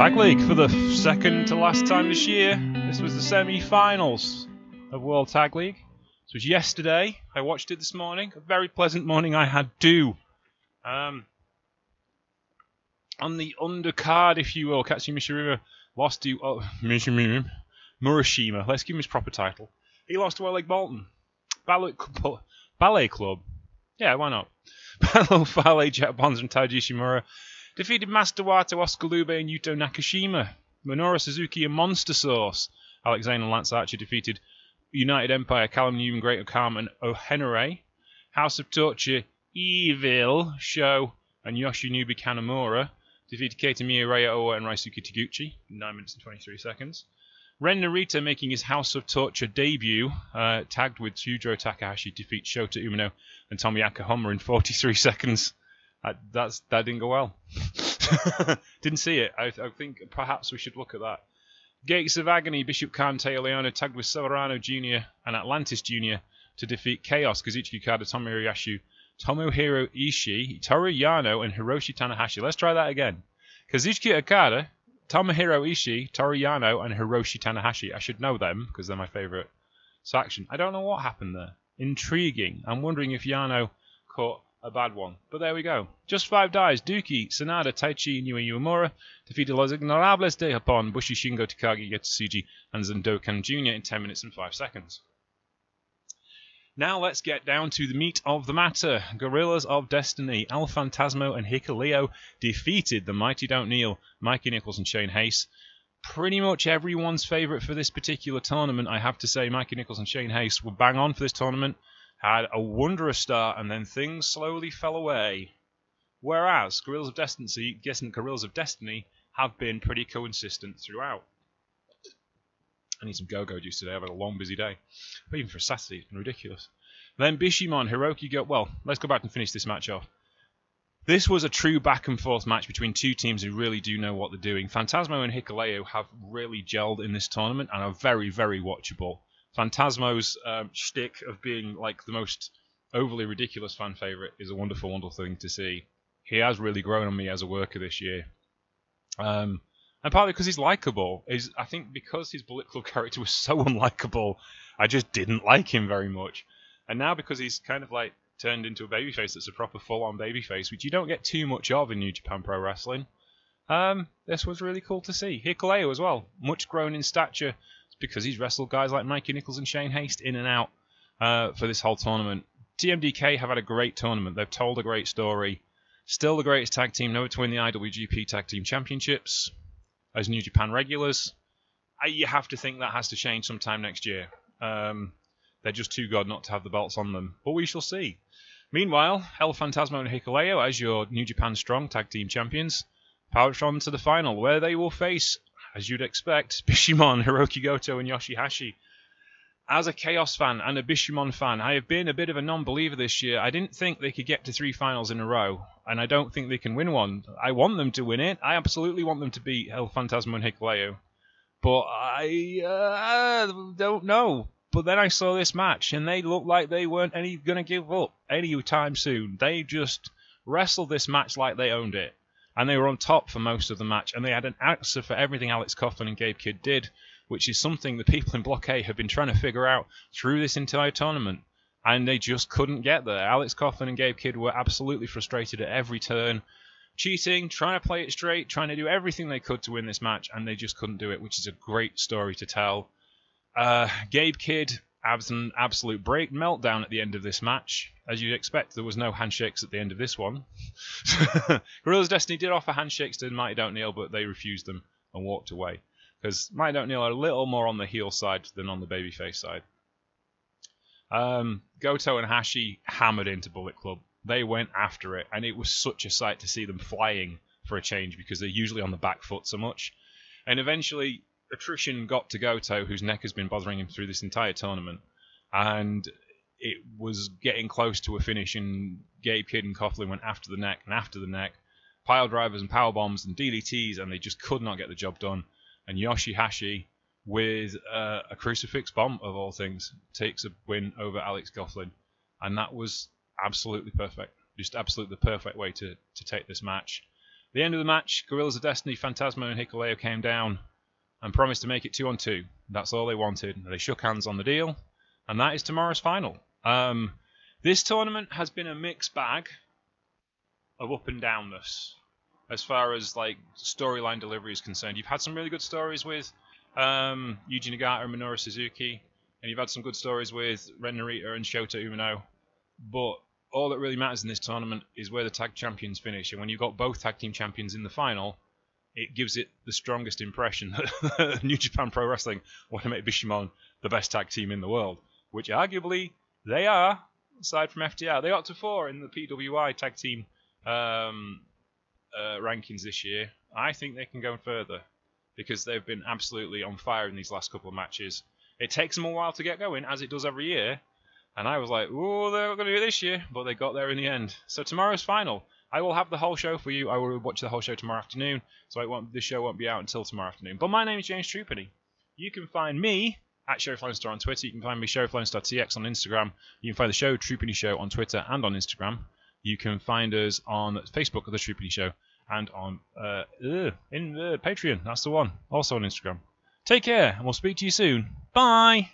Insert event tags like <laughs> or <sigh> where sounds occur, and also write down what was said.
Tag League for the second to last time this year. This was the semi-finals of World Tag League. This was yesterday. I watched it this morning. A very pleasant morning I had too. Um, on the undercard, if you will, Katsuyori Mishima lost to oh, <laughs> Murashima. Let's give him his proper title. He lost to Oleg Boltin. Ballet, Ballet Club. Yeah, why not? <laughs> Ballo Fale, Jack Bonds, and Taiji Ishimori defeated Master Wato, Oskar Leube, and Yuto Nakashima. Minoru Suzuki and Monster Sauce. Alex Zayne and Lance Archer defeated United Empire, Callum Newman, Great-O-Khan, and O'Henare. House of Torture, Evil, Show, and Yoshinobu Kanemura. defeated Keita Miura, Owa, and Ryusuke Taguchi in 9 minutes and 23 seconds. Ren Narita making his House of Torture debut, uh, tagged with Yujiro Takahashi, defeats Shota Umino and Tomoaki Honma in 43 <laughs> seconds. Uh, that's that didn't go well. <laughs> didn't see it. I, I, think perhaps we should look at that. Gates of Agony, Bishop Kaun, Toa Liona tagged with Soberano Jr. and Atlantis Jr. to defeat Chaos, Kazuchika Okada, Tomohiro Yashu, Tomohiro Ishii, Toru Yano, and Hiroshi Tanahashi. Let's try that again. Kazuchika Okada, Tomohiro Ishii, Toru Yano, and Hiroshi Tanahashi. I should know them because they're my favourite faction. I don't know what happened there. Intriguing. I'm wondering if Yano caught a bad one. But there we go. Just five dies. Douki, Sanada, Taichi, and Yuya Uemura defeated Los Ingobernables de Japón, Bushi Shingo, Takagi, Yota Tsuji, and Zendokan Jr. in 10 minutes and 5 seconds. Now let's get down to the meat of the matter. Guerrillas of Destiny, El Phantasmo and Hikuleo defeated the Mighty Don't Kneel, Mikey Nicholls and Shane Haste. Pretty much everyone's favourite for this particular tournament, I have to say. Mikey Nicholls and Shane Haste were bang on for this tournament, had a wondrous start, and then things slowly fell away. Whereas Guerrillas of Destiny, Guerrillas of Destiny, have been pretty consistent throughout. I need some go-go juice today. I've had a long, busy day. But even for a Saturday, it's been ridiculous. Then Bishamon, Hiroki go. Well, let's go back and finish this match off. This was a true back and forth match between two teams who really do know what they're doing. Phantasmo and Hikuleo have really gelled in this tournament and are very, very watchable. Phantasmo's um, shtick of being like the most overly ridiculous fan favorite is a wonderful, wonderful thing to see. He has really grown on me as a worker this year. Um, and partly because he's likable. Is I think because his Bullet <laughs> Club character was so unlikable, I just didn't like him very much. And now because he's kind of like turned into a babyface that's a proper full-on babyface, which you don't get too much of in New Japan Pro Wrestling. Um, this was really cool to see. Hikuleo as well, much grown in stature because he's wrestled guys like Mikey Nicholls and Shane Haste in and out uh, for this whole tournament. TMDK have had a great tournament. They've told a great story. Still the greatest tag team never to win the IWGP Tag Team Championships as New Japan regulars. I, you have to think that has to change sometime next year. Um, they're just too good not to have the belts on them, but we shall see. Meanwhile, El Phantasmo and Hikuleo, as your New Japan Strong Tag Team Champions, power on to the final, where they will face, as you'd expect, <laughs> Bishamon, Hirooki Goto, and Yoshihashi as a Chaos fan and a Bishamon fan, I have been a bit of a non-believer this year. I didn't think they could get to three finals in a row, and I don't think they can win one. I want them to win it. I absolutely want them to beat El Phantasmo and Hikuleo, but I uh, don't know. But then I saw this match, and they looked like they weren't any going to give up any time soon. They just wrestled this match like they owned it, and they were on top for most of the match, and they had an answer for everything Alex Coughlin and Gabe Kidd did which is something the people in Block A have been trying to figure out through this entire tournament. And they just couldn't get there. Alex Coughlin and Gabe Kidd were absolutely frustrated at every turn, cheating, trying to play it straight, trying to do everything they could to win this match, and they just couldn't do it, which is a great story to tell. Uh, Gabe Kidd has an absolute break meltdown at the end of this match. As you'd expect, there was no handshakes at the end of this one. <laughs> Guerrillas Destiny did offer handshakes to Mighty Don't Kneel, but they refused them and walked away because Mighty Don't Kneel are a little more on the heel side than on the babyface side. Um, Goto and Hashi hammered into Bullet Club. They went after it, and it was such a sight to see them flying for a change because they're usually on the back foot so much. And eventually, attrition got to Goto, whose neck has been bothering him through this entire tournament, and it was getting close to a finish. And Gabe Kidd and Coughlin went after the neck and after the neck, pile drivers and power bombs and DDTs, and they just could not get the job done and Yoshihashi with uh, a crucifix bomb of all things takes a win over Alex Coughlin, and that was absolutely perfect. Just absolutely the perfect way to, to take this match. The end of the match, Guerrillas of Destiny, Phantasmo, and Hikuleo came down and promised to make it two on two. That's all they wanted. They shook hands on the deal, and that is tomorrow's final. Um, this tournament has been a mixed bag of up and downness as far as like storyline delivery is concerned. You've had some really good stories with um, Yuji Nagata and Minoru Suzuki, and you've had some good stories with Ren Narita and Shota Umino. But all that really matters in this tournament is where the tag champions finish. And when you've got both tag team champions in the final, it gives it the strongest impression <laughs> that New Japan Pro Wrestling want to make Bishamon the best tag team in the world, which arguably they are, aside from FTR. They got to four in the PWI tag team um, uh, rankings this year. I think they can go further because they've been absolutely on fire in these last couple of matches. It takes them a while to get going, as it does every year. And I was like, oh, they're not going to do it this year, but they got there in the end. So tomorrow's final. I will have the whole show for you. I will watch the whole show tomorrow afternoon, so it won't, this show won't be out until tomorrow afternoon. But my name is James Trupany. You can find me at Showflonestar on Twitter. You can find me Showflonestar.tx on Instagram. You can find the show Trupany Show on Twitter and on Instagram. You can find us on Facebook at The Trupany Show and on uh, in uh, Patreon. That's the one. Also on Instagram. Take care, and we'll speak to you soon. Bye.